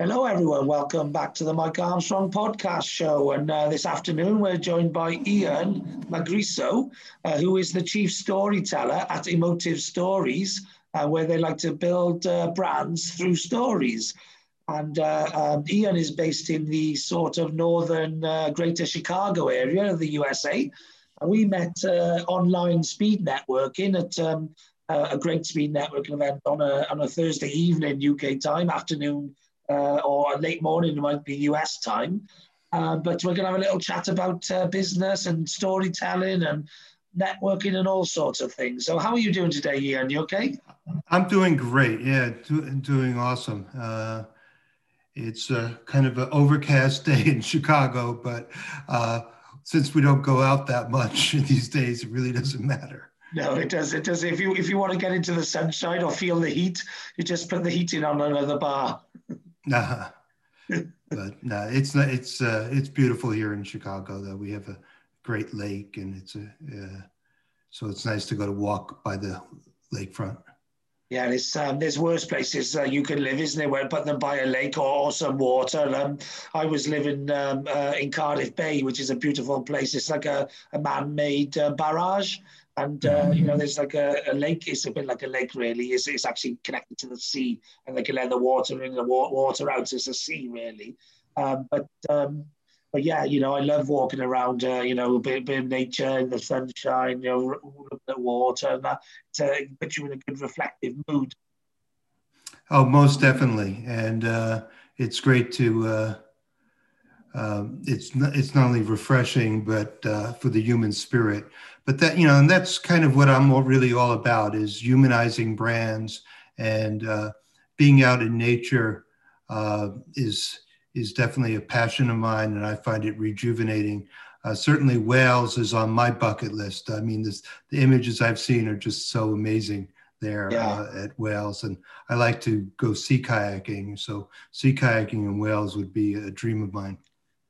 Hello, everyone. Welcome back to the Mike Armstrong podcast show. And uh, this afternoon, we're joined by Ian Magrisso, uh, who is the chief storyteller at Emotive Stories, uh, where they like to build uh, brands through stories. And uh, um, Ian is based in the sort of northern uh, greater Chicago area of the USA. And we met online speed networking at um, a great speed networking event on a, on a Thursday evening UK time, afternoon uh, or late morning, it might be US time. Uh, but we're going to have a little chat about uh, business and storytelling and networking and all sorts of things. So, how are you doing today, Ian? You okay? I'm doing great. Yeah, do, doing awesome. Uh, it's a kind of an overcast day in Chicago, but uh, since we don't go out that much these days, it really doesn't matter. No, it does. It does. If you if you want to get into the sunshine or feel the heat, you just put the heating on another bar. Nah, but no, it's not. It's uh, it's beautiful here in Chicago. Though we have a great lake, and it's a uh, so it's nice to go to walk by the lakefront. Yeah, there's um, there's worse places uh, you can live, isn't there? Put them by a lake or, or some water. Um, I was living um, uh, in Cardiff Bay, which is a beautiful place. It's like a, a man-made uh, barrage, and uh, you know there's like a, a, lake it's a bit like a lake really. It's, it's actually connected to the sea and they can let the water in the water out it's a sea really. Um, but um, but yeah you know I love walking around uh, you know a bit, bit of nature in the sunshine you know looking at water and that to uh, put you in a good reflective mood. Oh most definitely. And uh, it's great to uh, um, it's not, it's not only refreshing, but uh, for the human spirit. But that you know, and that's kind of what I'm really all about is humanizing brands and uh, being out in nature uh, is is definitely a passion of mine, and I find it rejuvenating. Uh, certainly, Wales is on my bucket list. I mean, this, the images I've seen are just so amazing there yeah. Uh, at Wales, and I like to go sea kayaking. So, sea kayaking in Wales would be a dream of mine.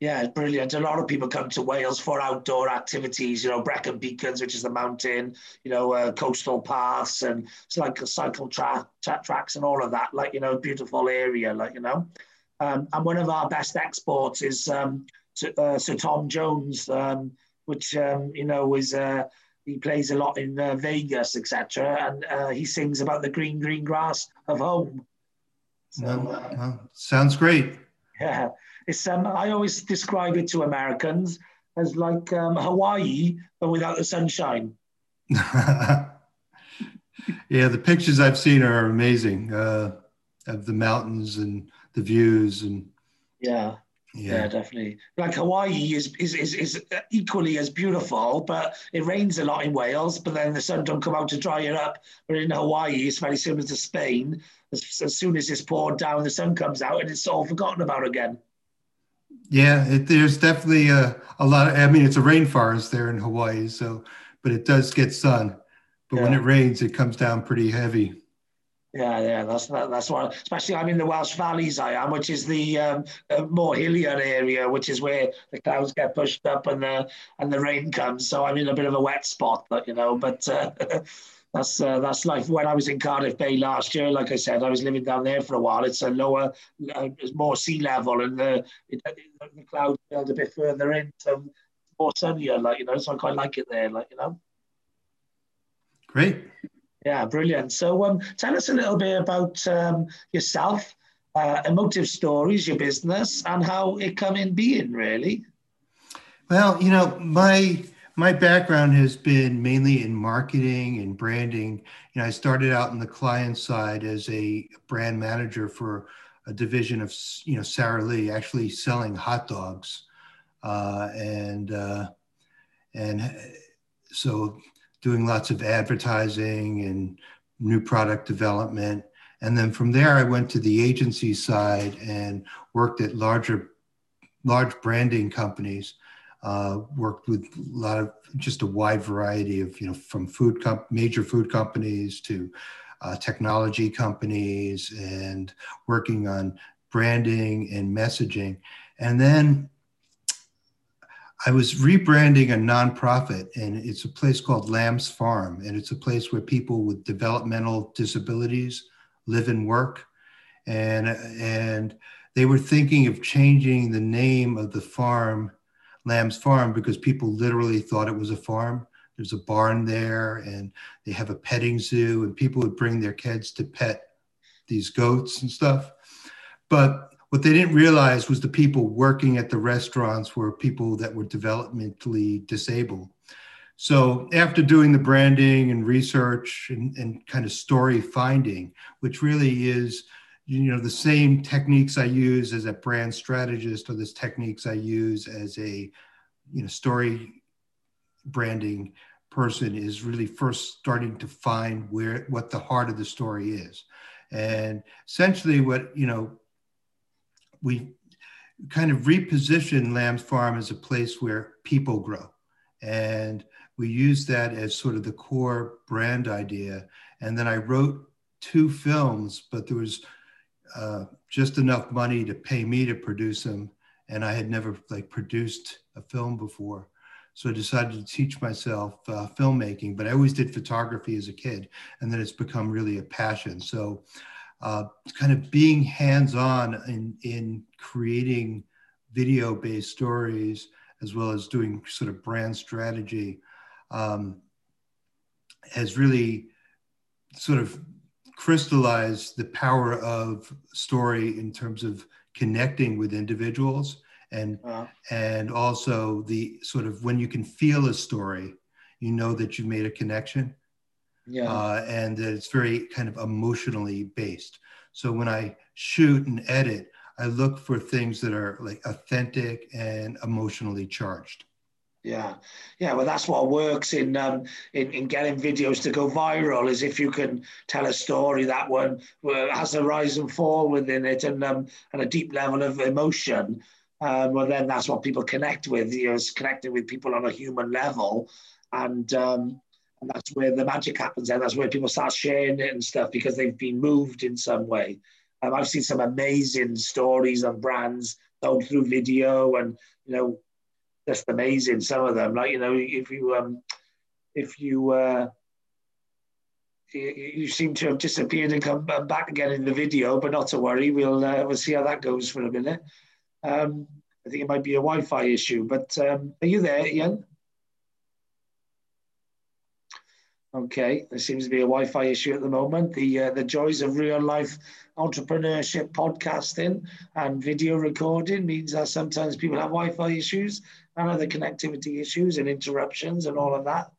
Yeah, it's brilliant. A lot of people come to Wales for outdoor activities, you know, Brecon Beacons, which is the mountain, you know, uh, coastal paths and it's like a cycle track tra- tracks and all of that, like, you know, beautiful area, like, you know. Um, and one of our best exports is um, uh, Sir Tom Jones, um, which, um, you know, is, uh, he plays a lot in uh, Vegas, etc. And uh, he sings about the green, green grass of home. So, well, sounds great. Yeah. It's um, I always describe it to Americans as like um, Hawaii, but without the sunshine. yeah, the pictures I've seen are amazing uh, of the mountains and the views and yeah. Yeah. yeah. definitely. Like Hawaii is, is is is equally as beautiful, but it rains a lot in Wales. But then the sun don't come out to dry it up. But in Hawaii, it's very similar to Spain. As, as soon as it's poured down, the sun comes out, and it's all forgotten about again. Yeah, it, there's definitely a, a lot. Of, I mean, it's a rainforest there in Hawaii, so but it does get sun. But yeah. when it rains, it comes down pretty heavy. Yeah, yeah, that's that, that's what. Especially, I'm in the Welsh Valleys. I am, which is the um, more hillier area, which is where the clouds get pushed up and the and the rain comes. So I'm in a bit of a wet spot, but you know, but. Uh, that's uh, that's life. When I was in Cardiff Bay last year, like I said, I was living down there for a while. It's a lower, uh, it's more sea level, and the it, the clouds build a bit further in, so more sunnier. Like you know, so I quite like it there. Like you know. Great. Yeah, brilliant. So, um, tell us a little bit about um, yourself, uh, emotive stories, your business, and how it come in being. Really. Well, you know, my my background has been mainly in marketing and branding. You know, I started out in the client side as a brand manager for a division of you know Sara Lee, actually selling hot dogs, uh, and uh, and so doing lots of advertising and new product development. And then from there, I went to the agency side and worked at larger, large branding companies uh, worked with a lot of just a wide variety of you know from food comp- major food companies to uh, technology companies and working on branding and messaging. And then I was rebranding a nonprofit, and it's a place called Lamb's Farm, and it's a place where people with developmental disabilities live and work, and and they were thinking of changing the name of the farm, Lamb's Farm, because people literally thought it was a farm. There's a barn there, and they have a petting zoo, and people would bring their kids to pet these goats and stuff. But what they didn't realize was the people working at the restaurants were people that were developmentally disabled. So after doing the branding and research and, and kind of story finding, which really is you know the same techniques I use as a brand strategist or the techniques I use as a you know story branding person is really first starting to find where what the heart of the story is. And essentially what you know we kind of reposition lamb's farm as a place where people grow. And we use that as sort of the core brand idea. And then i wrote two films but there was uh, just enough money to pay me to produce them. And i had never like produced a film before. So I decided to teach myself uh, filmmaking, but I always did photography as a kid, and then it's become really a passion. So, uh, kind of being hands-on in in creating video-based stories as well as doing sort of brand strategy um, has really sort of crystallized the power of story in terms of connecting with individuals and uh-huh. and also the sort of when you can feel a story you know that you've made a connection. Yeah. Uh, and that it's very kind of emotionally based. So when i shoot and edit i look for things that are like authentic and emotionally charged yeah, yeah. Well, that's what works in um, in in getting videos to go viral. Is if you can tell a story that one has a rise and fall within it, and um, and a deep level of emotion um, well, then that's what people connect with. You know, connecting with people on a human level, and um, and that's where the magic happens. And that's where people start sharing it and stuff because they've been moved in some way. Um, I've seen some amazing stories of brands told through video, and you know, just amazing. Some of them, like you know, if you um, if you uh, you seem to have disappeared and come back again in the video, but not to worry. We'll uh, we'll see how that goes for a minute. Um, I think it might be a Wi-Fi issue, but um, are you there, Ian? Okay, there seems to be a Wi-Fi issue at the moment. The uh, the joys of real life entrepreneurship podcasting and video recording means that sometimes people have Wi-Fi issues and other connectivity issues and interruptions and all of that.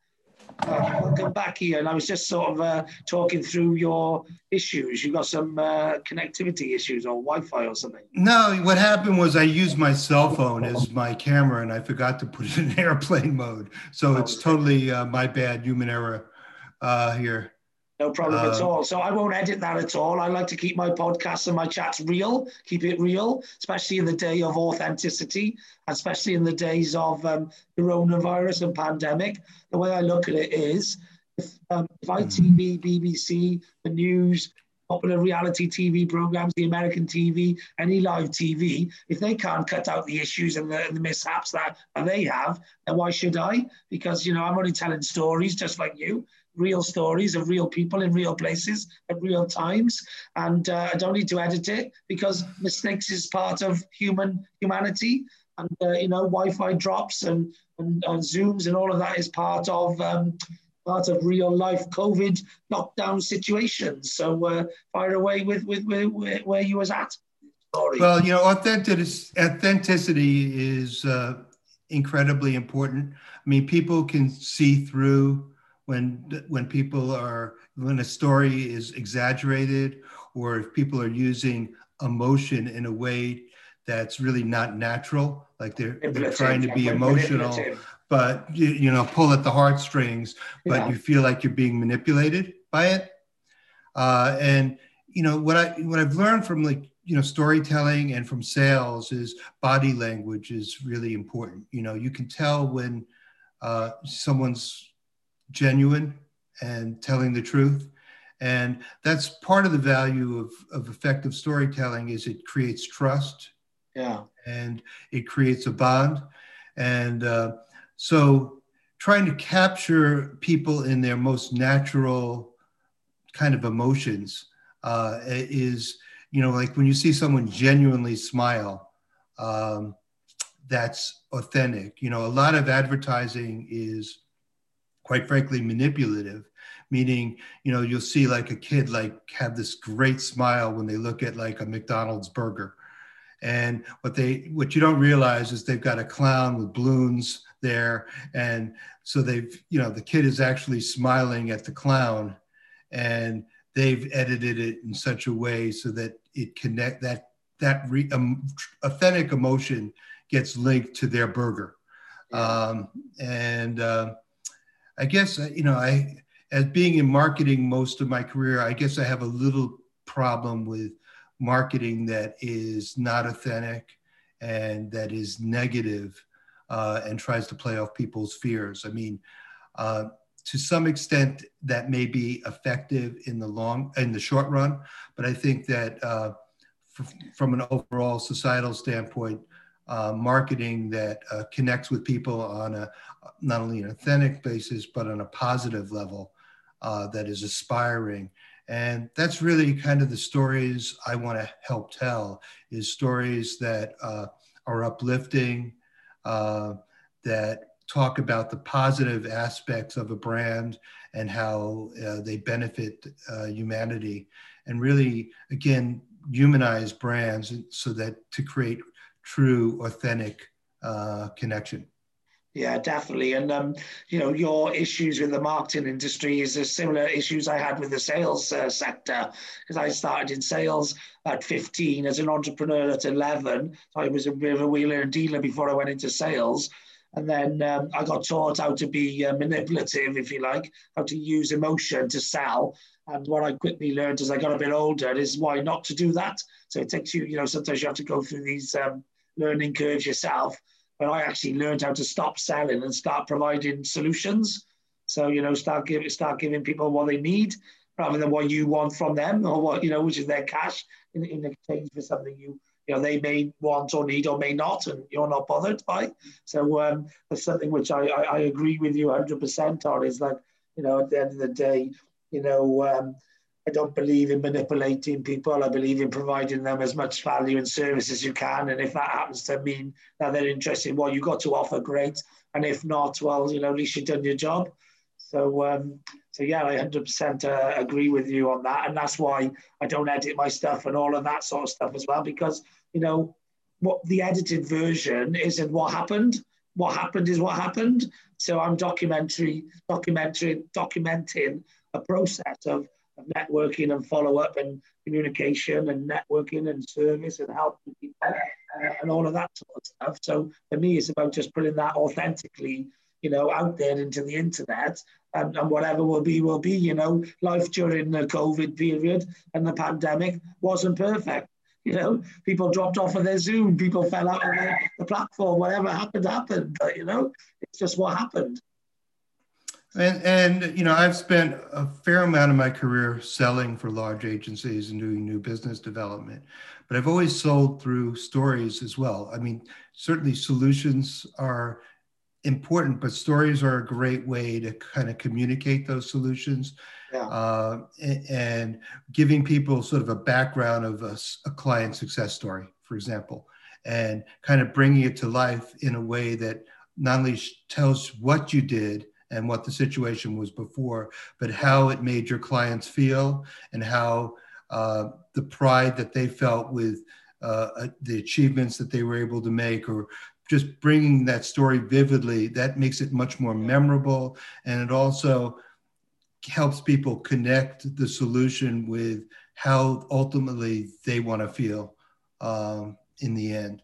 Uh, welcome back, Ian. I was just sort of uh, talking through your issues. You got some uh, connectivity issues or Wi-Fi or something? No, what happened was I used my cell phone as my camera, and I forgot to put it in airplane mode. So oh, it's totally uh, my bad, human error uh, here. No problem um, at all. So I won't edit that at all. I like to keep my podcasts and my chats real, keep it real, especially in the day of authenticity, especially in the days of um, coronavirus and pandemic. The way I look at it is if, um, if ITV, BBC, the news, popular reality TV programs, the American TV, any live TV, if they can't cut out the issues and the, and the mishaps that, that they have, then why should I? Because, you know, I'm only telling stories just like you real stories of real people in real places at real times. And uh, I don't need to edit it because mistakes is part of human humanity. And, uh, you know, Wi-Fi drops and, and, and, Zooms and all of that is part of um, part of real life COVID lockdown situations. So uh, fire away with, with, with, where you was at. Sorry. Well, you know, authenticity, authenticity is uh, incredibly important. I mean, people can see through when when people are when a story is exaggerated or if people are using emotion in a way that's really not natural like they're, they're trying to be emotional but you, you know pull at the heartstrings but yeah. you feel like you're being manipulated by it. Uh, and you know what i what i've learned from like you know storytelling and from sales is body language is really important. You know you can tell when uh, someone's genuine and telling the truth. And that's part of the value of, of effective storytelling is it creates trust. Yeah. And it creates a bond. And uh, so trying to capture people in their most natural kind of emotions uh, is you know, like when you see someone genuinely smile, um, that's authentic. You know, a lot of advertising is quite frankly manipulative meaning you know you'll see like a kid like have this great smile when they look at like a mcdonald's burger. And what they what you don't realize is they've got a clown with balloons there and so they've you know the kid is actually smiling at the clown and they've edited it in such a way so that it connect that that re, um, authentic emotion gets linked to their burger. Um, and uh, i guess uh, you know i as being in marketing most of my career i guess i have a little problem with marketing that is not authentic and that is negative uh, and tries to play off people's fears. I mean, uh, to some extent, that may be effective in the long in the short run, but I think that uh, f- from an overall societal standpoint, uh, marketing that uh, connects with people on a not only an authentic basis but on a positive level uh, that is aspiring. And that's really kind of the stories i want to help tell is stories that uh, are uplifting uh, that talk about the positive aspects of a brand and how uh, they benefit humanity. And really again humanize brands so that to create true authentic uh, connection yeah, definitely. And um, you know, your issues with the marketing industry is a similar issues I had with the sales uh, sector because I started in sales at 15 as an entrepreneur at 11. So I was a bit of a wheeler and dealer before I went into sales. And then um, I got taught how to be uh, manipulative, if you like, how to use emotion to sell. And what I quickly learned as I got a bit older is why not to do that. So it takes you, you know, sometimes you have to go through these um, learning curves yourself but I actually learned how to stop selling and start providing solutions. So you know, start giving start giving people what they need rather than what you want from them or what you know, which is their cash in, in exchange for something you you know they may want or need or may not, and you're not bothered by. So um, that's something which I, I, I agree with you 100% on. Is like you know, at the end of the day, you know. Um, I don't believe in manipulating people. I believe in providing them as much value and service as you can. And if that happens to mean that they're interested in what you've got to offer, great. And if not, well, you know, at least you've done your job. So, um, so yeah, I 100% uh, agree with you on that. And that's why I don't edit my stuff and all of that sort of stuff as well, because, you know, what the edited version isn't what happened. What happened is what happened. So I'm documentary, documentary, documenting a process of of networking and follow up and communication and networking and service and helping people uh, and all of that sort of stuff. So for me, it's about just putting that authentically, you know, out there into the internet and, and whatever will be, will be, you know, life during the COVID period and the pandemic wasn't perfect. You know, people dropped off of their Zoom, people fell out of the, the platform, whatever happened, happened. But, you know, it's just what happened. And, and you know, I've spent a fair amount of my career selling for large agencies and doing new business development, but I've always sold through stories as well. I mean, certainly solutions are important, but stories are a great way to kind of communicate those solutions. Yeah. Uh, and giving people sort of a background of a, a client success story, for example, and kind of bringing it to life in a way that not only tells what you did, and what the situation was before, but how it made your clients feel and how uh, the pride that they felt with uh, uh, the achievements that they were able to make or just bringing that story vividly that makes it much more memorable. And it also helps people connect the solution with how ultimately they want to feel um, in the end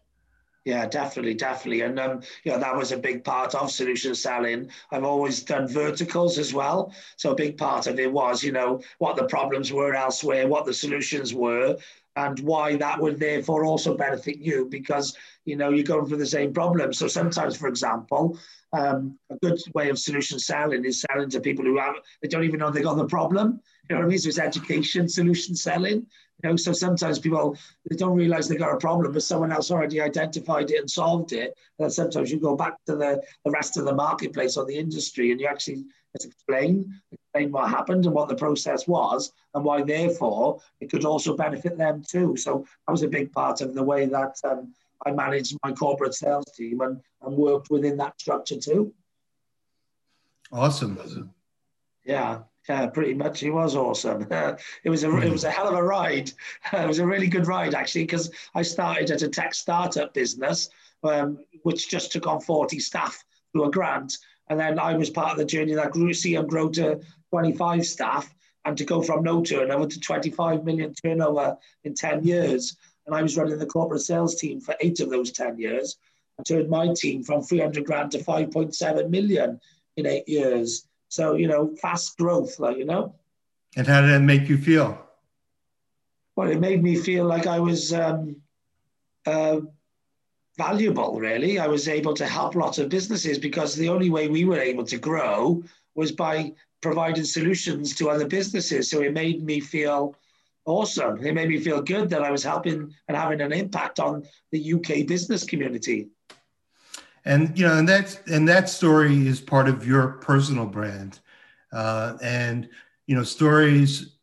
yeah, definitely, definitely. And um, you know, that was a big part of solution selling. I've always done verticals as well. So a big part of it was, you know, what the problems were elsewhere, what the solutions were, and why that would therefore also benefit you because you know you're going for the same problem. So sometimes, for example, um, a good way of solution selling is selling to people who they don't even know they got the problem. You know what I mean? So it's education solution selling. You know, so sometimes people they don't realize they got a problem, but someone else already identified it and solved it. And sometimes you go back to the, the rest of the marketplace or the industry, and you actually explain, explain what happened and what the process was, and why, therefore, it could also benefit them too. So that was a big part of the way that um, I managed my corporate sales team and, and worked within that structure too. Awesome. Yeah, yeah, pretty much. It was awesome. It was a it was a hell of a ride. it was a really good ride actually because I started at a tech startup business um, which just took on 40 staff through a grant, and then I was part of the journey that grew, see them grow to 25 staff and to go from no turnover to 25 million turnover in 10 years. And I was running the corporate sales team for eight of those 10 years. I turned my team from 300 grand to 5.7 million in eight years. So, you know, fast growth, like, you know. And how did that make you feel? Well, it made me feel like I was um, uh, valuable, really. I was able to help lots of businesses because the only way we were able to grow was by providing solutions to other businesses. So it made me feel awesome. It made me feel good that I was helping and having an impact on the UK business community. And you know, and that's and that story is part of your personal brand, uh, and you know, stories.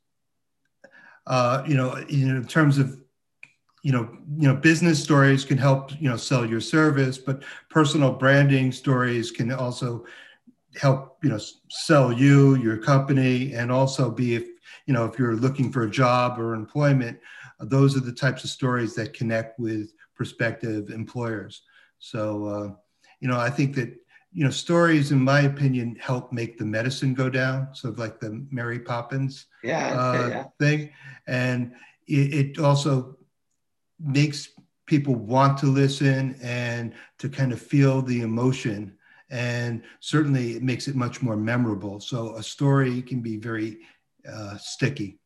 Uh, you know, in terms of you know, you know, business stories can help you know sell your service, but personal branding stories can also help you know sell you, your company, and also be you know if you're looking for a job or employment. Those are the types of stories that connect with prospective employers. So, uh, you know, I think that you know stories, in my opinion, help make the medicine go down. So, like the Mary Poppins yeah, uh, yeah. thing, and it, it also makes people want to listen and to kind of feel the emotion and certainly it makes it much more memorable so a story can be very uh, sticky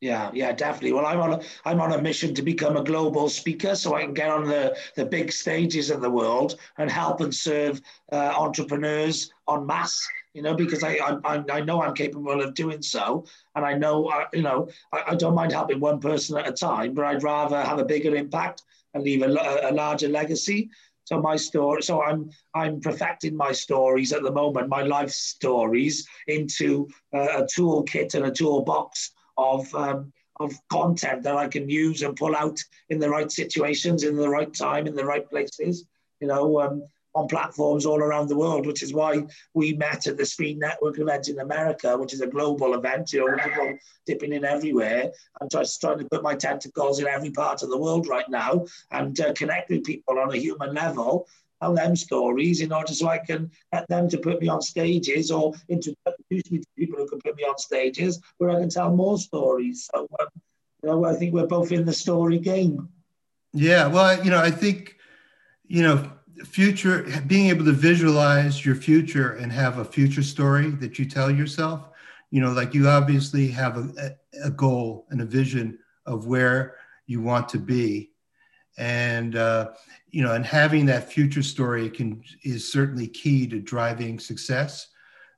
yeah yeah definitely well i'm on a i'm on a mission to become a global speaker so i can get on the the big stages of the world and help and serve uh, entrepreneurs en masse you know, because I, I, I know I'm capable of doing so. And I know, uh, you know, I, I, don't mind helping one person at a time, but I'd rather have a bigger impact and leave a, a larger legacy. So my story, so I'm I'm perfecting my stories at the moment, my life stories into a, a toolkit and a toolbox of um, of content that I can use and pull out in the right situations, in the right time, in the right places. You know, um, on platforms all around the world, which is why we met at the Speed Network event in America, which is a global event, you know, people dipping in everywhere. I'm just trying to put my tentacles in every part of the world right now and uh, connect with people on a human level tell them stories in order so I can get them to put me on stages or introduce me to people who can put me on stages where I can tell more stories. So, um, you know, I think we're both in the story game. Yeah, well, you know, I think, you know, future being able to visualize your future and have a future story that you tell yourself you know like you obviously have a, a goal and a vision of where you want to be. And uh, you know and having that future story can is certainly key to driving success.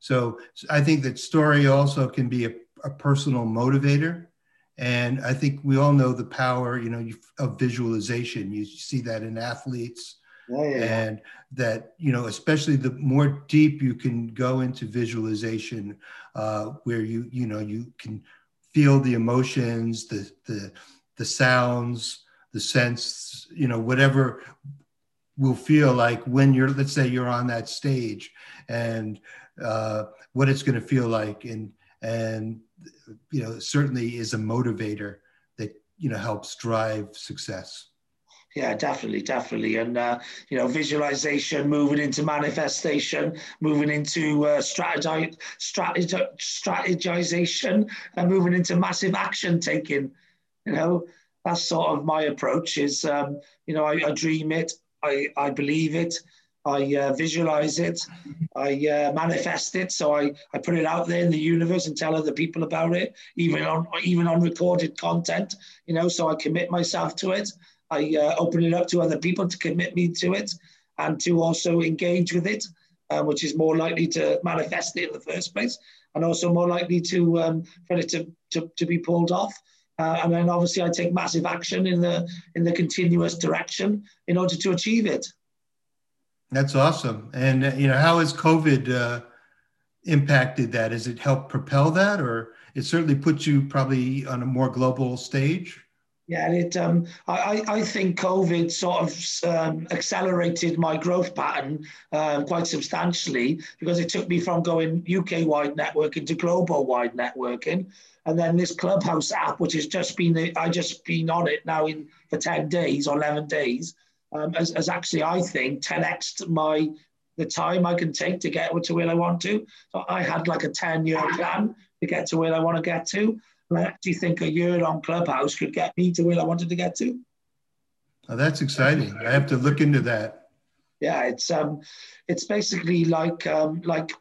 So i think that story also can be a, a personal motivator. And i think we all know the power you know of visualization. You see that in athletes yeah, yeah, and that you know especially the more deep you can go into visualization uh, where you you know you can feel the emotions the the the sounds the sense you know whatever will feel like when you're let's say you're on that stage and uh, what it's going to feel like. And and you know certainly is a motivator that you know helps drive success yeah, definitely, definitely, and uh, you know, visualization, moving into manifestation, moving into uh, strategize, strategi- strategization, and moving into massive action taking. You know, that's sort of my approach. Is um, you know, I, I, dream it, I I believe it, I uh, visualize it, I uh, manifest it. So I, I put it out there in the universe and tell other people about it, even on even on recorded content. You know, so I commit myself to it. I uh, open it up to other people to commit me to it and to also engage with it, uh, which is more likely to manifest it in the first place and also more likely to um, for it to, to, to be pulled off. Uh, and then obviously I take massive action in the in the continuous direction in order to achieve it. That's awesome. And uh, you know, how has COVID uh, impacted that? Has it helped propel that, or it certainly puts you probably on a more global stage? Yeah, it. Um, I, I think COVID sort of um, accelerated my growth pattern um, quite substantially because it took me from going UK wide networking to global wide networking, and then this Clubhouse app, which has just been I just been on it now in for ten days or eleven days, um, has, has actually I think 10x my the time I can take to get to where I want to. So I had like a 10 year plan to get to where I want to get to. I actually think a year on Clubhouse could get me to where I wanted to get to. Oh, that's exciting. I have to look into that. Yeah, it's um, it's basically like um, like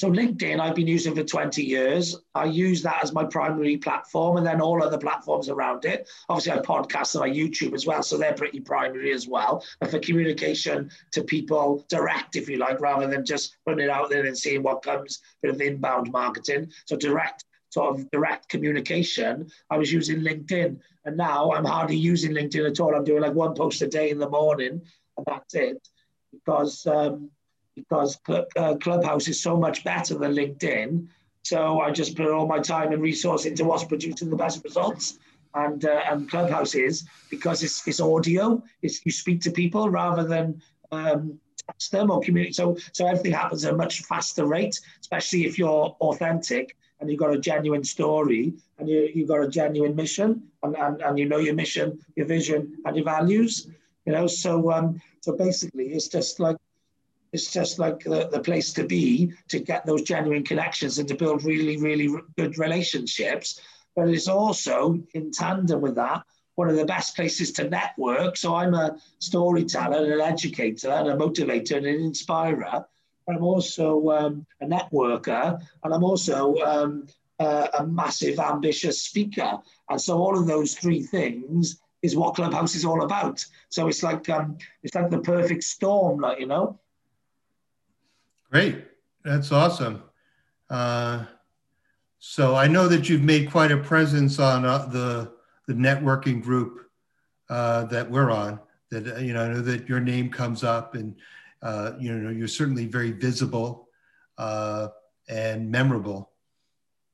so LinkedIn I've been using for 20 years. I use that as my primary platform and then all other platforms around it. Obviously I podcast and I YouTube as well, so they're pretty primary as well. But for communication to people direct, if you like, rather than just putting it out there and seeing what comes, bit of inbound marketing. So direct sort of direct communication, I was using LinkedIn. And now I'm hardly using LinkedIn at all. I'm doing like one post a day in the morning, and that's it. Because um, because uh, Clubhouse is so much better than LinkedIn. So I just put all my time and resource into what's producing the best results. And uh, and Clubhouse is because it's it's audio. It's you speak to people rather than um, text them or communicate. So so everything happens at a much faster rate, especially if you're authentic and you've got a genuine story and you, you've got a genuine mission and, and, and you know your mission, your vision and your values, you know, so, um, so basically it's just like, it's just like the, the place to be to get those genuine connections and to build really, really good relationships. But it's also in tandem with that, one of the best places to network. So I'm a storyteller, and an educator, and a motivator, and an inspirer. I'm also um, a networker, and I'm also um, uh, a massive, ambitious speaker. And so all of those three things is what Clubhouse is all about. So it's like um, it's like the perfect storm, like you know. Great, that's awesome. Uh, so I know that you've made quite a presence on uh, the the networking group uh, that we're on. That you know, I know that your name comes up and uh, you know, you're certainly very visible uh, and memorable.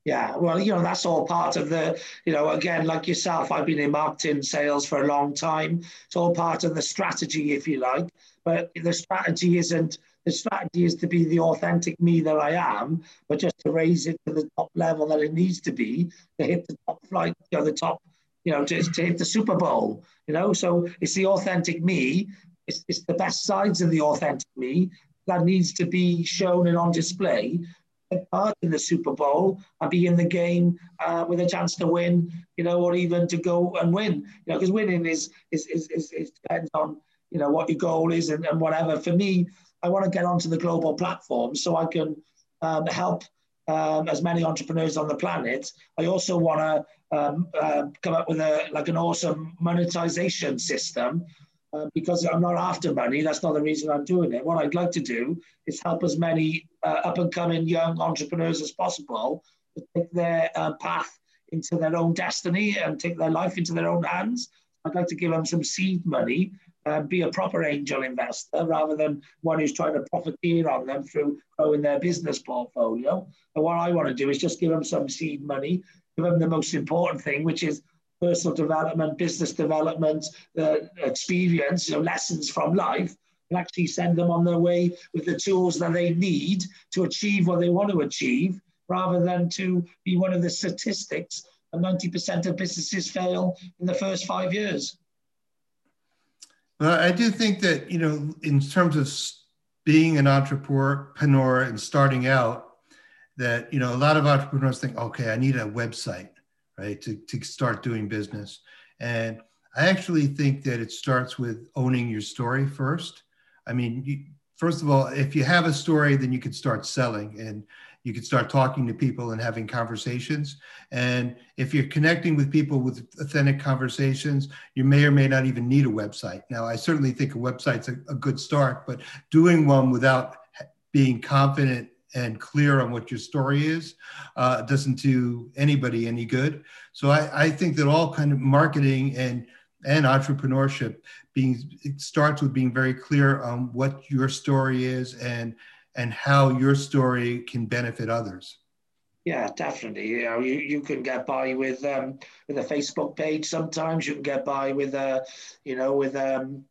Yeah, well, you know, that's all part of the, you know, again, like yourself, I've been in marketing sales for a long time. It's all part of the strategy, if you like. But the strategy isn't, the strategy is to be the authentic me that I am, but just to raise it to the top level that it needs to be to hit the top flight, you know, the top, you know, to, to hit the Super Bowl, you know. So it's the authentic me, it's, it's the best sides of the authentic me that needs to be shown and on display. Take part in the Super Bowl and be in the game uh, with a chance to win, you know, or even to go and win, you know, because winning is is, is, is, is depends on you know what your goal is and, and whatever. For me, I want to get onto the global platform so I can um, help um, as many entrepreneurs on the planet. I also want to um, uh, come up with a like an awesome monetization system uh, because I'm not after money. That's not the reason I'm doing it. What I'd like to do is help as many uh, up and coming young entrepreneurs as possible to take their uh, path into their own destiny and take their life into their own hands. I'd like to give them some seed money, uh, be a proper angel investor rather than one who's trying to profiteer on them through growing their business portfolio. And what I want to do is just give them some seed money, give them the most important thing, which is personal development, business development, uh, experience, you know, lessons from life, and actually send them on their way with the tools that they need to achieve what they want to achieve, rather than to be one of the statistics. And 90% of businesses fail in the first five years. Well, I do think that, you know, in terms of being an entrepreneur and starting out, that, you know, a lot of entrepreneurs think, okay, I need a website right, to, to start doing business. And I actually think that it starts with owning your story first. I mean, you, first of all, if you have a story, then you can start selling and you can start talking to people and having conversations. And if you're connecting with people with authentic conversations, you may or may not even need a website. Now, I certainly think a website's a, a good start, but doing one without being confident and clear on what your story is uh, doesn't do anybody any good. So I, I, think that all kind of marketing and and entrepreneurship being starts with being very clear on what your story is and and how your story can benefit others. Yeah, definitely. You know, you, you can get by with um, with a Facebook page. Sometimes you can get by with a, you know, with um,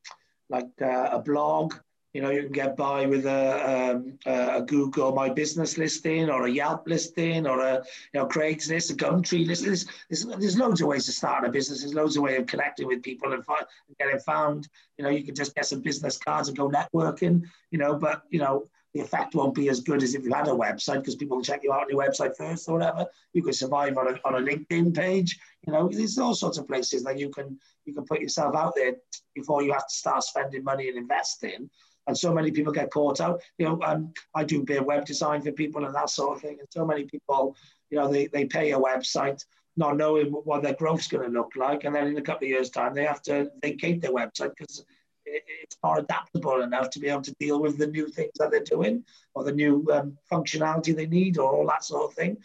like uh, a blog. You know, you can get by with a, um, a Google My Business listing or a Yelp listing or a you know Craigslist, a Gumtree listing. There's, there's, there's loads of ways to start a business. There's loads of ways of connecting with people and, find, and getting found. You know, you can just get some business cards and go networking. You know, but you know the effect won't be as good as if you had a website because people will check you out on your website first or whatever. You could survive on a, on a LinkedIn page. You know, there's all sorts of places that you can you can put yourself out there before you have to start spending money and investing. And so many people get caught out. You know, um, I do bit web design for people and that sort of thing. And so many people, you know, they, they pay a website not knowing what their growth's going to look like. And then in a couple of years' time, they have to vacate their website because it's more adaptable enough to be able to deal with the new things that they're doing or the new um, functionality they need or all that sort of thing.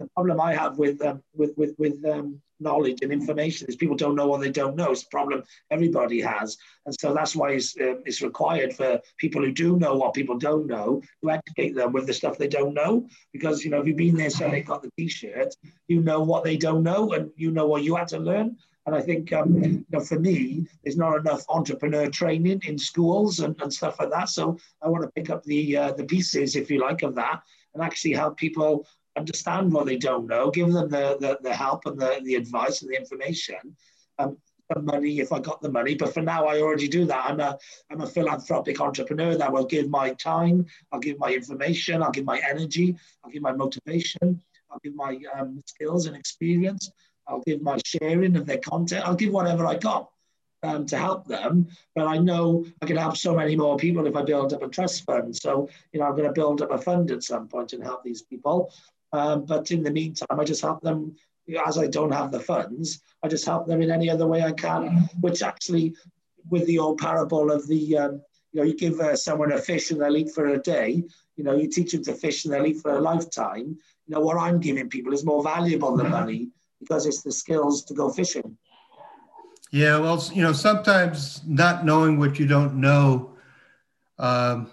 The problem I have with um, with with, with um, knowledge and information is people don't know what they don't know. It's a problem everybody has, and so that's why it's, uh, it's required for people who do know what people don't know to educate them with the stuff they don't know. Because you know, if you've been there selling got the T-shirt, you know what they don't know, and you know what you had to learn. And I think, um, you know, for me, there's not enough entrepreneur training in schools and, and stuff like that. So I want to pick up the uh, the pieces, if you like, of that and actually help people understand what they don't know, give them the, the, the help and the, the advice and the information. Um, the money if I got the money, but for now I already do that. I'm a I'm a philanthropic entrepreneur that will give my time, I'll give my information, I'll give my energy, I'll give my motivation, I'll give my um, skills and experience, I'll give my sharing of their content. I'll give whatever I got um, to help them. But I know I can help so many more people if I build up a trust fund. So, you know, I'm going to build up a fund at some point and help these people. Um, but in the meantime, I just help them as I don't have the funds. I just help them in any other way I can, which actually, with the old parable of the, um, you know, you give uh, someone a fish and they'll eat for a day. You know, you teach them to fish and they'll eat for a lifetime. You know, what I'm giving people is more valuable than money because it's the skills to go fishing. Yeah, well, you know, sometimes not knowing what you don't know um,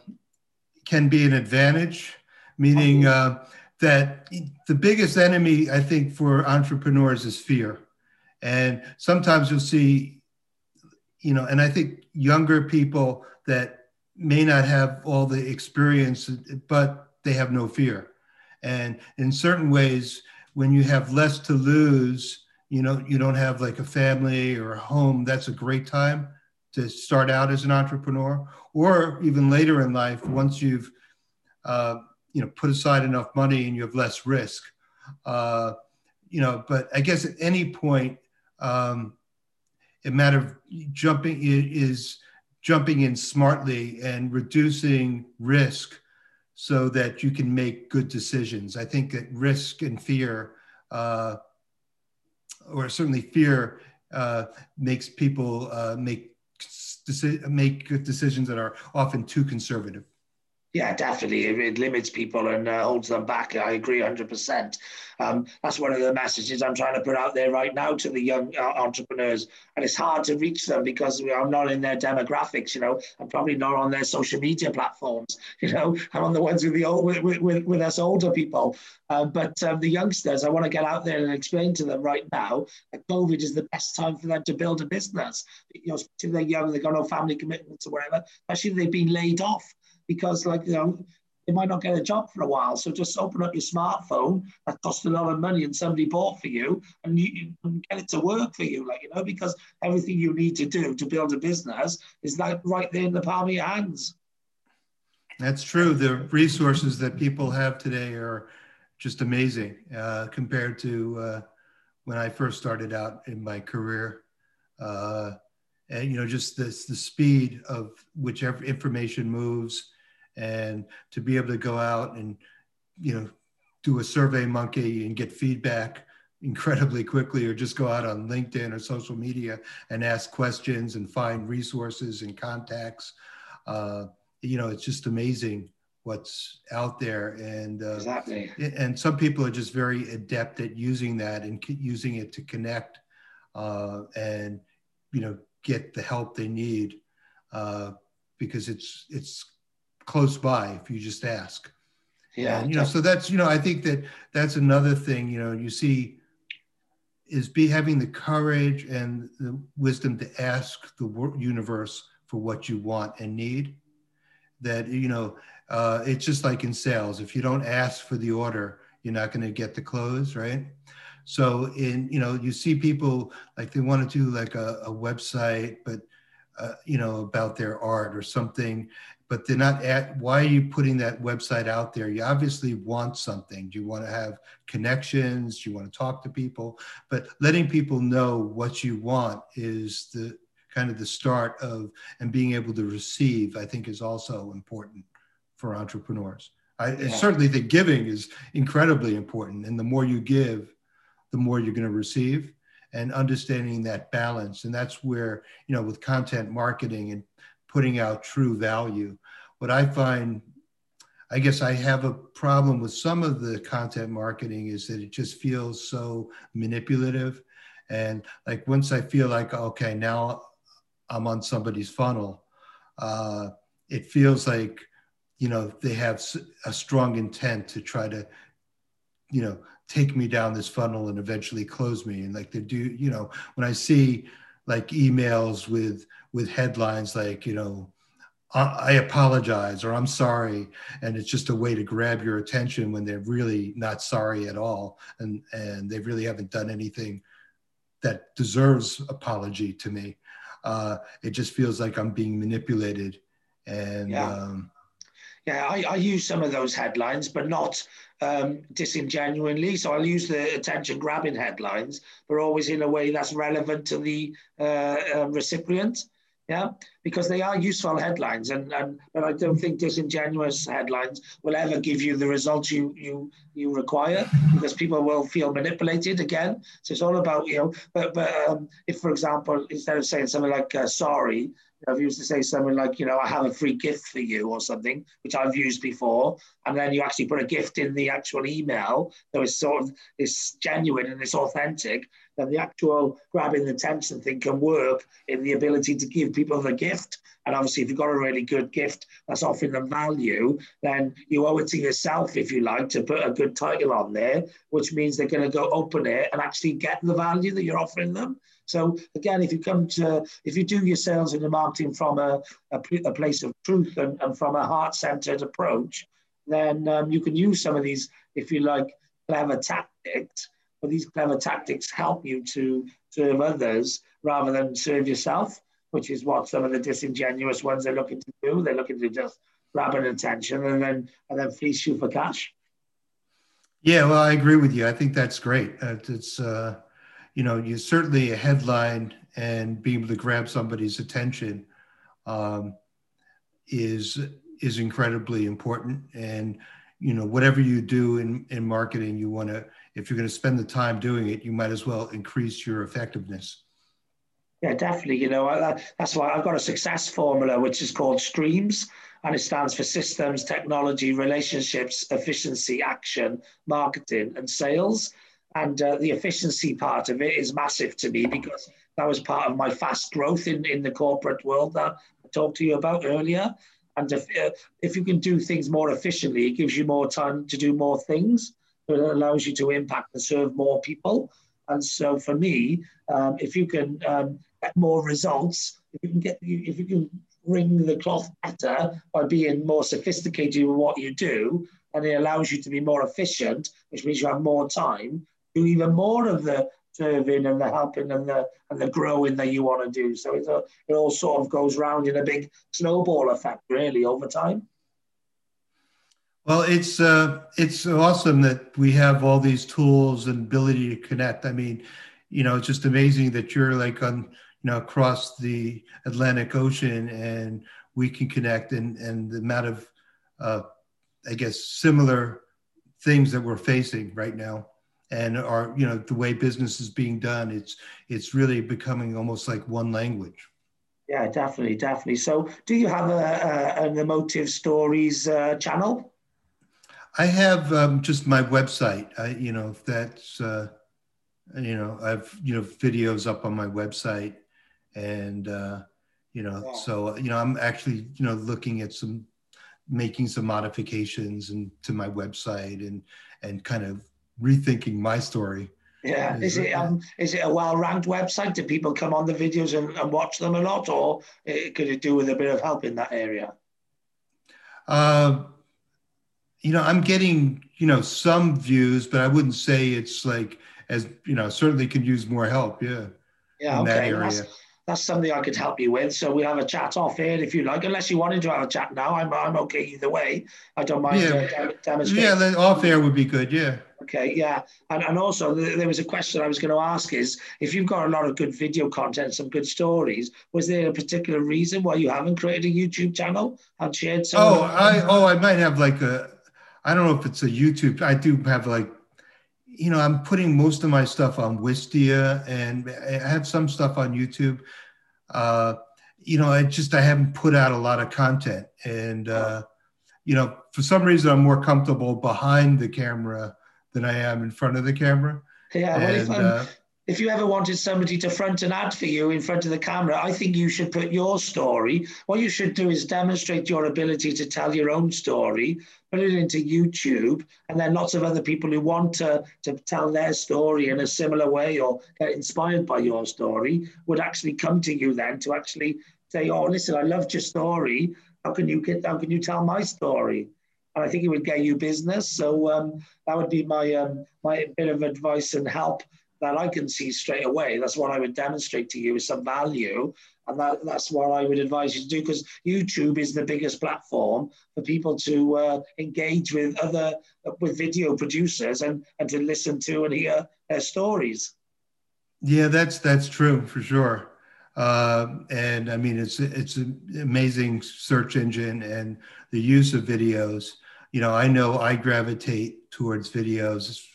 can be an advantage, meaning uh, that the biggest enemy, I think, for entrepreneurs is fear. And sometimes you'll see, you know, and I think younger people that may not have all the experience, but they have no fear. And in certain ways, when you have less to lose, you know, you don't have like a family or a home, that's a great time to start out as an entrepreneur. Or even later in life, once you've, uh, you know, put aside enough money and you have less risk. Uh, you know, but I guess at any point, um, a matter of jumping is jumping in smartly and reducing risk so that you can make good decisions. I think that risk and fear, uh, or certainly fear, uh, makes people uh, make make decisions that are often too conservative. Yeah, definitely. It, it limits people and uh, holds them back. I agree 100%. Um, that's one of the messages I'm trying to put out there right now to the young uh, entrepreneurs. And it's hard to reach them because I'm not in their demographics, you know. I'm probably not on their social media platforms, you know. I'm on the ones with the old, with, with, with us older people. Uh, but um, the youngsters, I want to get out there and explain to them right now that COVID is the best time for them to build a business. You know, especially if they're young, they've got no family commitments or whatever, especially if they've been laid off because like you know they might not get a job for a while. So just open up your smartphone that cost a lot of money and somebody bought for you and you, can get it to work for you, like, you know, because everything you need to do to build a business is like right there in the palm of your hands. That's true. The resources that people have today are just amazing uh, compared to uh, when I first started out in my career. Uh, and, you know, just this, the speed of whichever information moves and to be able to go out and you know do a survey monkey and get feedback incredibly quickly or just go out on linkedin or social media and ask questions and find resources and contacts uh, you know it's just amazing what's out there and uh, exactly. and some people are just very adept at using that and using it to connect uh, and you know get the help they need uh, because it's it's close by if you just ask. Yeah. And, you know, so that's, you know, I think that that's another thing, you know, you see is be having the courage and the wisdom to ask the universe for what you want and need that, you know, uh, it's just like in sales. If you don't ask for the order, you're not going to get the close, right? So in, you know, you see people like they want to do like a, a website, but, uh, you know, about their art or something but they're not at why are you putting that website out there? You obviously want something. Do you want to have connections? Do you want to talk to people? But letting people know what you want is the kind of the start of and being able to receive i think is also important for entrepreneurs. I yeah. certainly think giving is incredibly important and the more you give the more you're going to receive and understanding that balance. And that's where you know with content marketing and putting out true value. What I find, I guess I have a problem with some of the content marketing is that it just feels so manipulative. And like once I feel like, okay, now I'm on somebody's funnel, uh, it feels like, you know, they have a strong intent to try to, you know, take me down this funnel and eventually close me. And like they do, you know, when I see like emails with with headlines like you know I apologize or I'm sorry, and it's just a way to grab your attention when they're really not sorry at all, and and they really haven't done anything that deserves apology to me. Uh, it just feels like I'm being manipulated, and yeah, um, yeah I, I use some of those headlines, but not um, disingenuinely. So I'll use the attention grabbing headlines, but always in a way that's relevant to the uh, uh, recipient. Yeah, because they are useful headlines, and, and but I don't think disingenuous headlines will ever give you the results you you you require because people will feel manipulated again. So it's all about you know. But but um, if for example, instead of saying something like uh, "sorry," I've used to say something like, you know, I have a free gift for you or something, which I've used before. And then you actually put a gift in the actual email that is sort of is genuine and it's authentic. Then the actual grabbing the attention thing can work in the ability to give people the gift. And obviously, if you've got a really good gift that's offering them value, then you owe it to yourself, if you like, to put a good title on there, which means they're going to go open it and actually get the value that you're offering them. So again, if you come to, if you do your sales and your marketing from a, a, a place of truth and, and from a heart-centered approach, then um, you can use some of these, if you like, clever tactics. But these clever tactics help you to serve others rather than serve yourself, which is what some of the disingenuous ones are looking to do. They're looking to just grab an attention and then and then fleece you for cash. Yeah, well, I agree with you. I think that's great. Uh, it's uh, you know, you certainly a headline and being able to grab somebody's attention um, is is incredibly important. And you know, whatever you do in in marketing, you want to if you're going to spend the time doing it, you might as well increase your effectiveness. Yeah, definitely. You know, that's why I've got a success formula which is called STREAMS, and it stands for systems, technology, relationships, efficiency, action, marketing, and sales. And uh, the efficiency part of it is massive to me because that was part of my fast growth in, in the corporate world that I talked to you about earlier. And if, uh, if you can do things more efficiently, it gives you more time to do more things. It allows you to impact and serve more people. And so for me, um, if you can um, get more results, if you can get, if you can wring the cloth better by being more sophisticated in what you do, and it allows you to be more efficient, which means you have more time, do even more of the serving and the helping and the and the growing that you want to do. So it's a, it all sort of goes round in a big snowball effect, really, over time. Well, it's uh, it's awesome that we have all these tools and ability to connect. I mean, you know, it's just amazing that you're like on you know across the Atlantic Ocean and we can connect and and the amount of uh, I guess similar things that we're facing right now and are you know the way business is being done it's it's really becoming almost like one language. Yeah definitely definitely. So do you have a, a an emotive stories uh, channel? I have um, just my website. I, you know that's uh, you know i've you know videos up on my website and uh, you know yeah. so you know i'm actually you know looking at some making some modifications and to my website and and kind of rethinking my story. Yeah, is it um is it a well ranked website? Do people come on the videos and, and watch them a lot, or it, could it do with a bit of help in that area? Uh, you know, I'm getting you know some views, but I wouldn't say it's like as you know certainly could use more help. Yeah. Yeah. okay. That's, that's something I could help you with. So we'll have a chat off here if you like, unless you wanted to have a chat now. I'm, I'm okay either way. I don't mind yeah. uh, Yeah, off air would be good. Yeah. Okay, yeah. And, and also, there was a question I was going to ask is if you've got a lot of good video content, some good stories, was there a particular reason why you haven't created a YouTube channel and shared some? Oh, I, oh, I might have like a, I don't know if it's a YouTube, I do have like you know, I'm putting most of my stuff on Wistia and I have some stuff on YouTube. Uh, you know, I just I haven't put out a lot of content, and uh, you know, for some reason, I'm more comfortable behind the camera than I am in front of the camera. Yeah, well, if, um, uh, if you ever wanted somebody to front an ad for you in front of the camera, I think you should put your story. What you should do is demonstrate your ability to tell your own story, put it into YouTube, and then lots of other people who want to, to tell their story in a similar way or get inspired by your story would actually come to you then to actually say, Oh, listen, I loved your story. How can you get how can you tell my story? And I think it would get you business. So um, that would be my um, my bit of advice and help that I can see straight away. That's what I would demonstrate to you is some value. And that, that's what I would advise you to do because YouTube is the biggest platform for people to uh, engage with other, with video producers and, and to listen to and hear their stories. Yeah, that's, that's true for sure. Uh, and I mean, it's, it's an amazing search engine and the use of videos. You know, I know I gravitate towards videos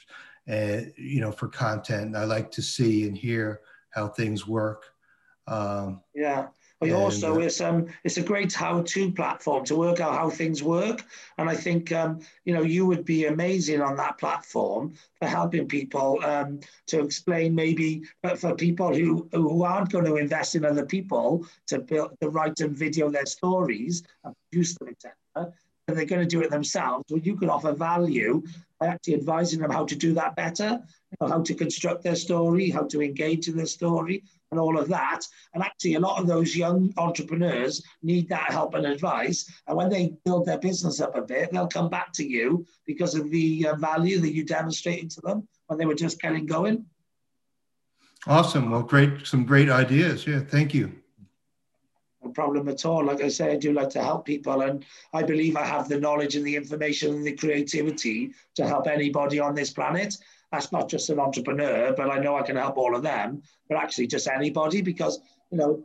and you know for content i like to see and hear how things work um, yeah. But and, also uh, it's um it's a great how-to platform to work out how things work. And i think um you know you would be amazing on that platform for helping people um to explain maybe but for people who who aren't going to invest in other people to build to write and video their stories and produce them etc they're going to do it themselves well you could offer value by actually advising them how to do that better, how to construct their story, how to engage in their story, and all of that. And actually, a lot of those young entrepreneurs need that help and advice. And when they build their business up a bit, they'll come back to you because of the uh, value that you demonstrated to them when they were just getting going. Awesome. Well, great. Some great ideas. Yeah. Thank you no problem at all. Like I say, I do like to help people, and I believe I have the knowledge and the information and the creativity to help anybody on this planet. That's not just an entrepreneur, but I know I can help all of them, but actually just anybody because, you know,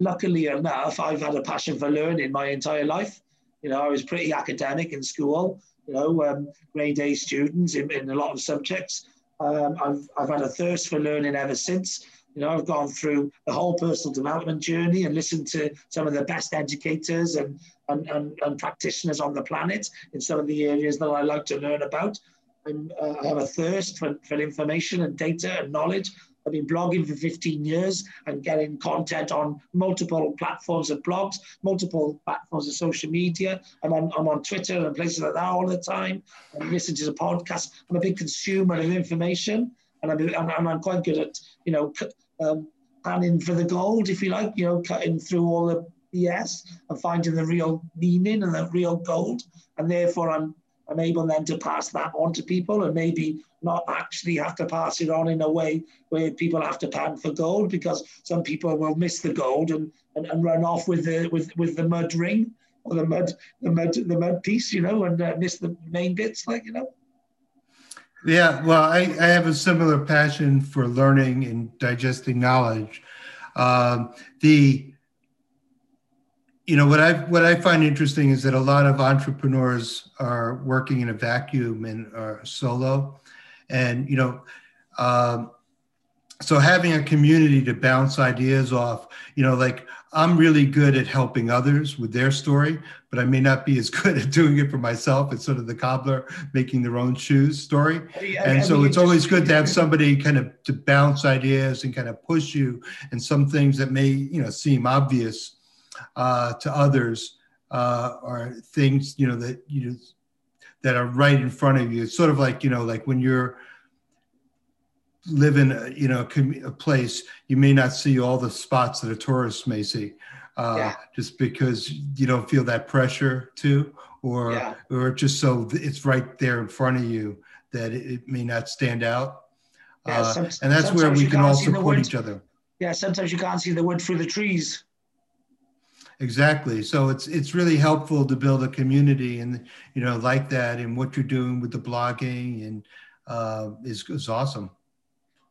luckily enough, I've had a passion for learning my entire life. You know, I was pretty academic in school, you know, um, grade A students in, in a lot of subjects. Um, I've, I've had a thirst for learning ever since. You know, I've gone through the whole personal development journey and listened to some of the best educators and, and, and, and practitioners on the planet in some of the areas that I like to learn about. Uh, i have a thirst for, for information and data and knowledge. I've been blogging for 15 years and getting content on multiple platforms of blogs, multiple platforms of social media. I'm on, I'm on Twitter and places like that all the time. I listen to the podcast. I'm a big consumer of information and I'm, I'm, I'm quite good at, you know, um, panning for the gold, if you like, you know, cutting through all the BS and finding the real meaning and the real gold. And therefore, I'm, I'm able then to pass that on to people and maybe not actually have to pass it on in a way where people have to pan for gold because some people will miss the gold and, and, and run off with the with, with the mud ring or the mud the mud the mud piece, you know, and uh, miss the main bits, like you know. Yeah, well, I, I have a similar passion for learning and digesting knowledge. Um, the you know what I what I find interesting is that a lot of entrepreneurs are working in a vacuum and are solo, and you know, um, so having a community to bounce ideas off, you know, like I'm really good at helping others with their story, but I may not be as good at doing it for myself. It's sort of the cobbler making their own shoes story. And so it's always good to have somebody kind of to bounce ideas and kind of push you and some things that may, you know, seem obvious uh, to others uh, are things you know that you that are right in front of you. It's sort of like you know, like when you're live in a, you know a, place, you may not see all the spots that a tourist may see, uh, yeah. just because you don't feel that pressure to, or yeah. or just so it's right there in front of you that it, may not stand out. Yeah, uh, and that's where we can all support each other. Yeah, sometimes you can't see the wood through the trees. Exactly. So it's it's really helpful to build a community and you know like that and what you're doing with the blogging and uh, is is awesome.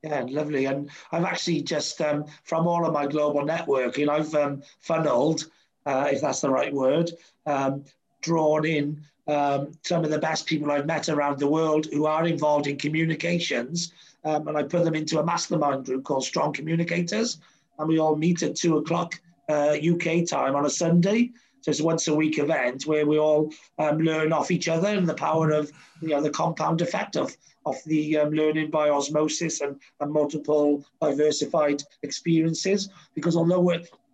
Yeah, lovely. And I've actually just um, from all of my global networking, I've um, funneled, uh, if that's the right word, um, drawn in um, some of the best people I've met around the world who are involved in communications, um, and I put them into a mastermind group called Strong Communicators, and we all meet at two o'clock uh, UK time on a Sunday. So it's a once a week event where we all um, learn off each other and the power of you know the compound effect of of the um, learning by osmosis and, and multiple diversified experiences. Because although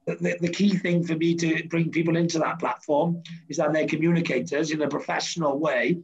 the, the key thing for me to bring people into that platform is that they're communicators in a professional way.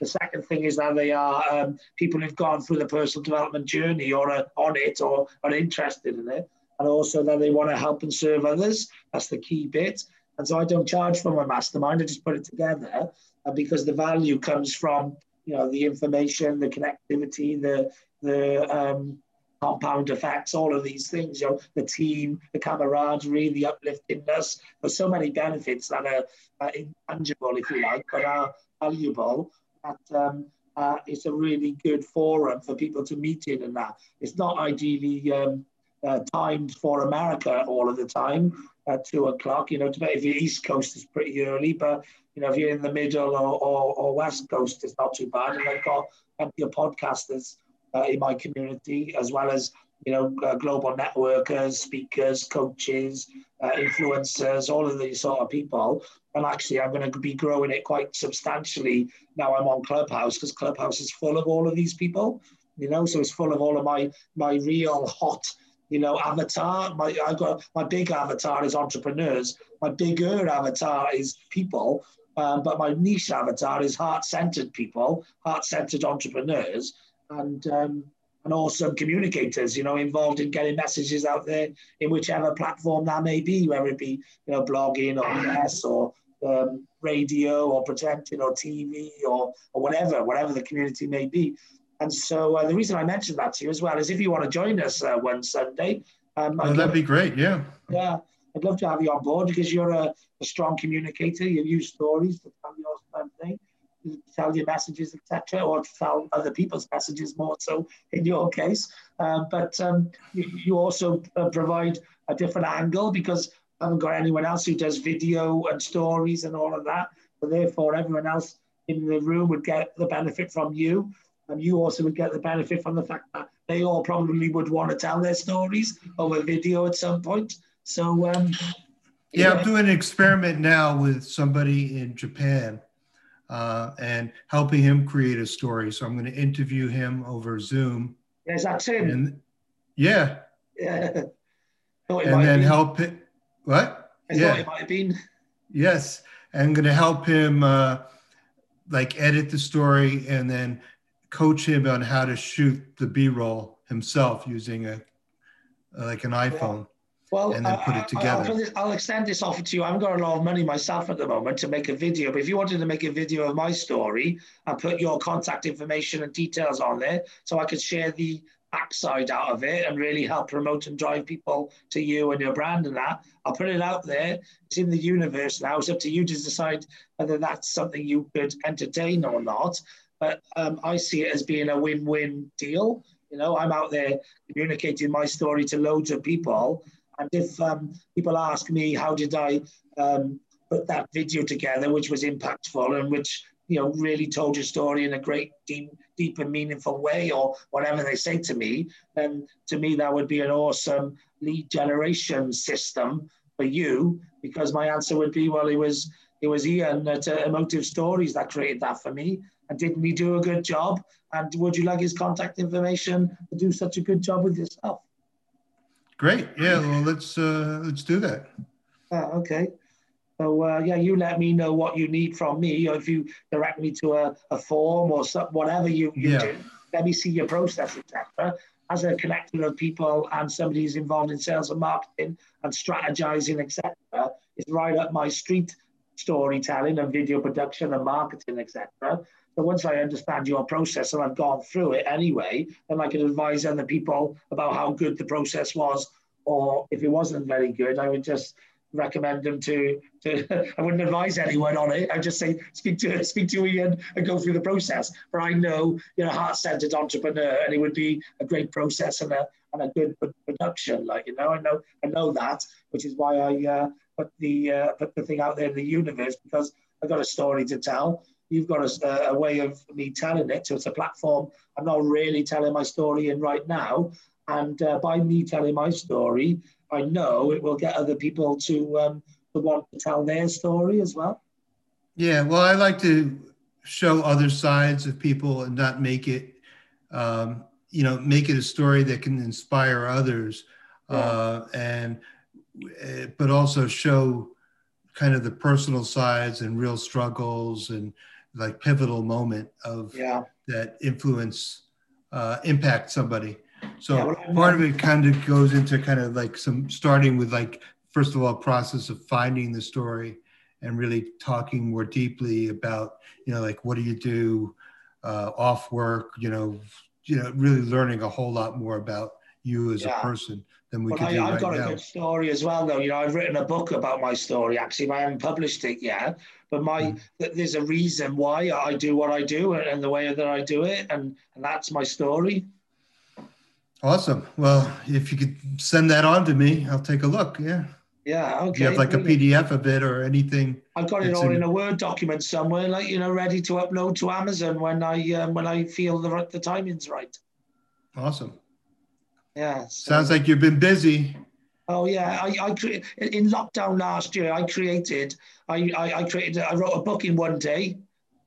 The second thing is that they are um, people who've gone through the personal development journey or are on it or are interested in it and also that they want to help and serve others. That's the key bit. And so I don't charge for my mastermind. I just put it together uh, because the value comes from you know the information, the connectivity, the the um, compound effects, all of these things. You know, the team, the camaraderie, the upliftingness. There's so many benefits that are, are intangible, if you like, but are valuable. That um, uh, it's a really good forum for people to meet in, and that it's not ideally um, uh, timed for America all of the time at two o'clock. You know, if you're East Coast, is pretty early, but you know, if you're in the middle or, or, or West Coast, it's not too bad. And I've got plenty of podcasters uh, in my community, as well as you know, uh, global networkers, speakers, coaches, uh, influencers, all of these sort of people. And actually, I'm going to be growing it quite substantially now. I'm on Clubhouse because Clubhouse is full of all of these people. You know, so it's full of all of my my real hot you know, avatar. My I got my big avatar is entrepreneurs. My bigger avatar is people. Um, but my niche avatar is heart-centered people, heart-centered entrepreneurs, and um, and awesome communicators. You know, involved in getting messages out there in whichever platform that may be, whether it be you know blogging or press or um, radio or presenting or TV or or whatever, whatever the community may be. And so uh, the reason I mentioned that to you as well is if you want to join us uh, one Sunday. Um, that'd be great. Yeah. Yeah. I'd love to have you on board because you're a, a strong communicator. You use stories to tell your thing, to tell your messages, etc., or to tell other people's messages more so in your case. Uh, but um, you, you, also uh, provide a different angle because I haven't got anyone else who does video and stories and all of that. So therefore, everyone else in the room would get the benefit from you and you also would get the benefit from the fact that they all probably would want to tell their stories over video at some point. So, um, yeah, I'm doing an experiment now with somebody in Japan uh, and helping him create a story. So I'm going to interview him over Zoom. Yes, that's him. And, yeah. Yeah. and then help it. What? I yeah. it might have been. Yes, I'm going to help him uh, like edit the story and then coach him on how to shoot the b-roll himself using a like an iphone well, and then put it together. I'll, this, I'll, extend this offer to you. I haven't got a lot of money myself at the moment to make a video, but if you wanted to make a video of my story and put your contact information and details on there, so I could share the backside out of it and really help promote and drive people to you and your brand and that, I'll put it out there. It's in the universe now. It's up to you to decide whether that's something you could entertain or not. But um, I see it as being a win-win deal. You know, I'm out there communicating my story to loads of people, and if um, people ask me how did I um, put that video together, which was impactful and which you know really told your story in a great, deep, deep and meaningful way, or whatever they say to me, then to me that would be an awesome lead generation system for you. Because my answer would be, well, it was it was Ian at uh, Emotive Stories that created that for me. And didn't he do a good job? And would you like his contact information to do such a good job with yourself? Great. Yeah. Well, let's uh, let's do that. Uh, okay. So uh, yeah, you let me know what you need from me, or if you direct me to a, a form or some, whatever you, you yeah. do. Let me see your process, etc. As a connector of people and somebody who's involved in sales and marketing and strategizing, etc., it's right up my street. Storytelling and video production and marketing, etc. So once I understand your process and I've gone through it anyway, then I can advise other people about how good the process was, or if it wasn't very good, I would just recommend them to, to I wouldn't advise anyone on it. I'd just say speak to speak to Ian and go through the process. But I know you're a heart-centered entrepreneur and it would be a great process and a and a good production. Like you know, I know I know that, which is why I uh, put the uh, put the thing out there in the universe because I've got a story to tell. You've got a, a way of me telling it, so it's a platform. I'm not really telling my story in right now, and uh, by me telling my story, I know it will get other people to um, to want to tell their story as well. Yeah, well, I like to show other sides of people and not make it, um, you know, make it a story that can inspire others, yeah. uh, and eh, but also show kind of the personal sides and real struggles and like pivotal moment of yeah. that influence uh, impact somebody so yeah, part of it kind of goes into kind of like some starting with like first of all process of finding the story and really talking more deeply about you know like what do you do uh, off work you know you know really learning a whole lot more about you as yeah. a person than we but could I, do I've right got now. a good story as well though you know I've written a book about my story actually I haven't published it yet but my mm. there's a reason why I do what I do and the way that I do it and, and that's my story Awesome. Well, if you could send that on to me, I'll take a look. Yeah. Yeah. Okay. Do you have like a PDF of it or anything? I've got it all in, in, a Word document somewhere, like you know, ready to upload to Amazon when I um, when I feel the the timing's right. Awesome. Yeah. So. Sounds like you've been busy. Oh yeah, I, I cre- in lockdown last year. I created, I, I, I created, I wrote a book in one day.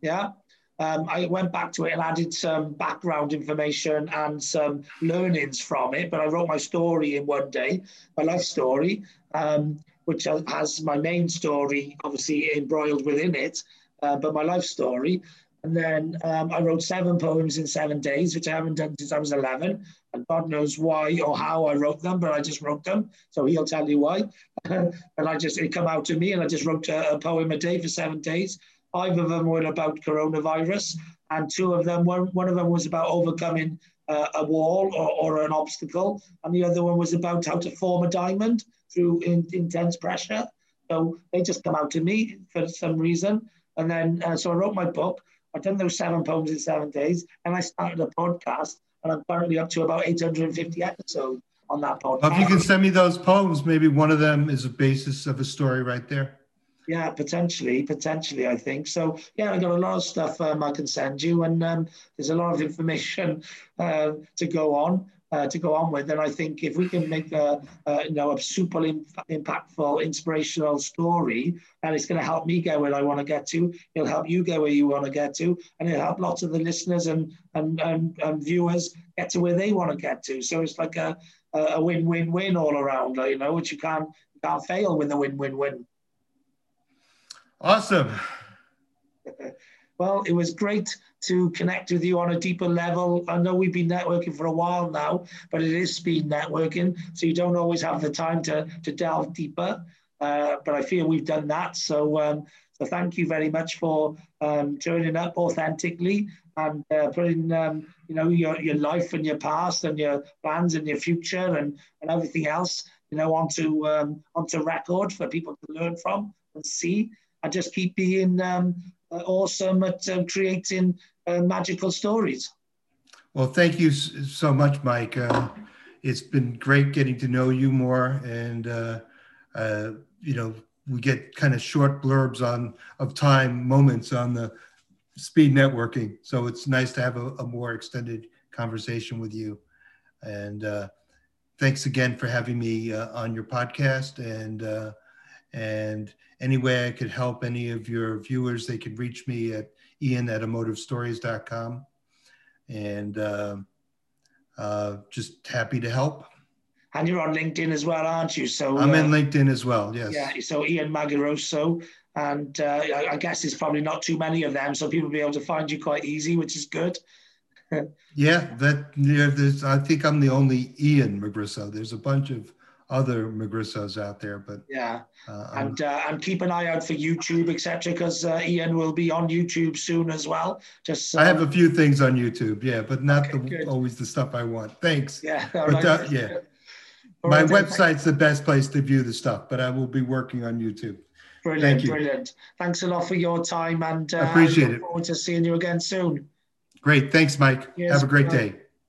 Yeah, um, I went back to it and added some background information and some learnings from it. But I wrote my story in one day, my life story, um, which has my main story obviously embroiled within it, uh, but my life story. And then um, I wrote seven poems in seven days, which I haven't done since I was 11. And God knows why or how I wrote them, but I just wrote them. So he'll tell you why. and I just, it come out to me and I just wrote a, a poem a day for seven days. Five of them were about coronavirus, and two of them were one of them was about overcoming uh, a wall or, or, an obstacle, and the other one was about how to form a diamond through in, intense pressure. So they just come out to me for some reason, and then uh, so I wrote my book. I've done those seven poems in seven days, and I started a podcast, and I'm currently up to about 850 episodes on that podcast. If you can send me those poems, maybe one of them is a basis of a story right there. Yeah, potentially, potentially, I think. So, yeah, I've got a lot of stuff um, I can send you, and um, there's a lot of information uh, to go on. Uh, to go on with, and I think if we can make a, a you know a super impactful, inspirational story, and it's going to help me get where I want to get to. It'll help you get where you want to get to, and it'll help lots of the listeners and and, and, and viewers get to where they want to get to. So it's like a a win-win-win all around, you know, which you can't you can't fail with a win-win-win. Awesome. Well, it was great to connect with you on a deeper level. I know we've been networking for a while now, but it is speed networking, so you don't always have the time to, to delve deeper. Uh, but I feel we've done that. So, um, so thank you very much for um, turning up authentically and uh, putting um, you know your, your life and your past and your plans and your future and, and everything else you know onto um, onto record for people to learn from and see and just keep being um, uh, awesome at um, creating uh, magical stories. Well, thank you so much, Mike. Uh, it's been great getting to know you more, and uh, uh, you know we get kind of short blurbs on of time moments on the speed networking. So it's nice to have a, a more extended conversation with you. And uh, thanks again for having me on your podcast. And and any way I could help any of your viewers, they could reach me at ian at emotivestories.com. And uh, uh, just happy to help. and you're on LinkedIn as well, aren't you? So I'm uh, in LinkedIn as well. Yes. Yeah. So Ian Magrisso, and uh, I, I, guess there's probably not too many of them, so people will be able to find you quite easy, which is good. yeah, that yeah, there's. I think I'm the only Ian Magrisso. There's a bunch of other Magrissos out there, but yeah, uh, and uh, and keep an eye out for YouTube, etc. Because uh, Ian will be on YouTube soon as well. Just I have a few things on YouTube, yeah, but not okay, the, always the stuff I want. Thanks. Yeah, but, right. Uh, yeah. My right, website's the best place to view the stuff, but I will be working on YouTube. Brilliant, Thank you. brilliant. Thanks a lot for your time, and uh, appreciate I look it. Forward to seeing you again soon. Great, thanks, Mike. Yes, Have a great bye. day.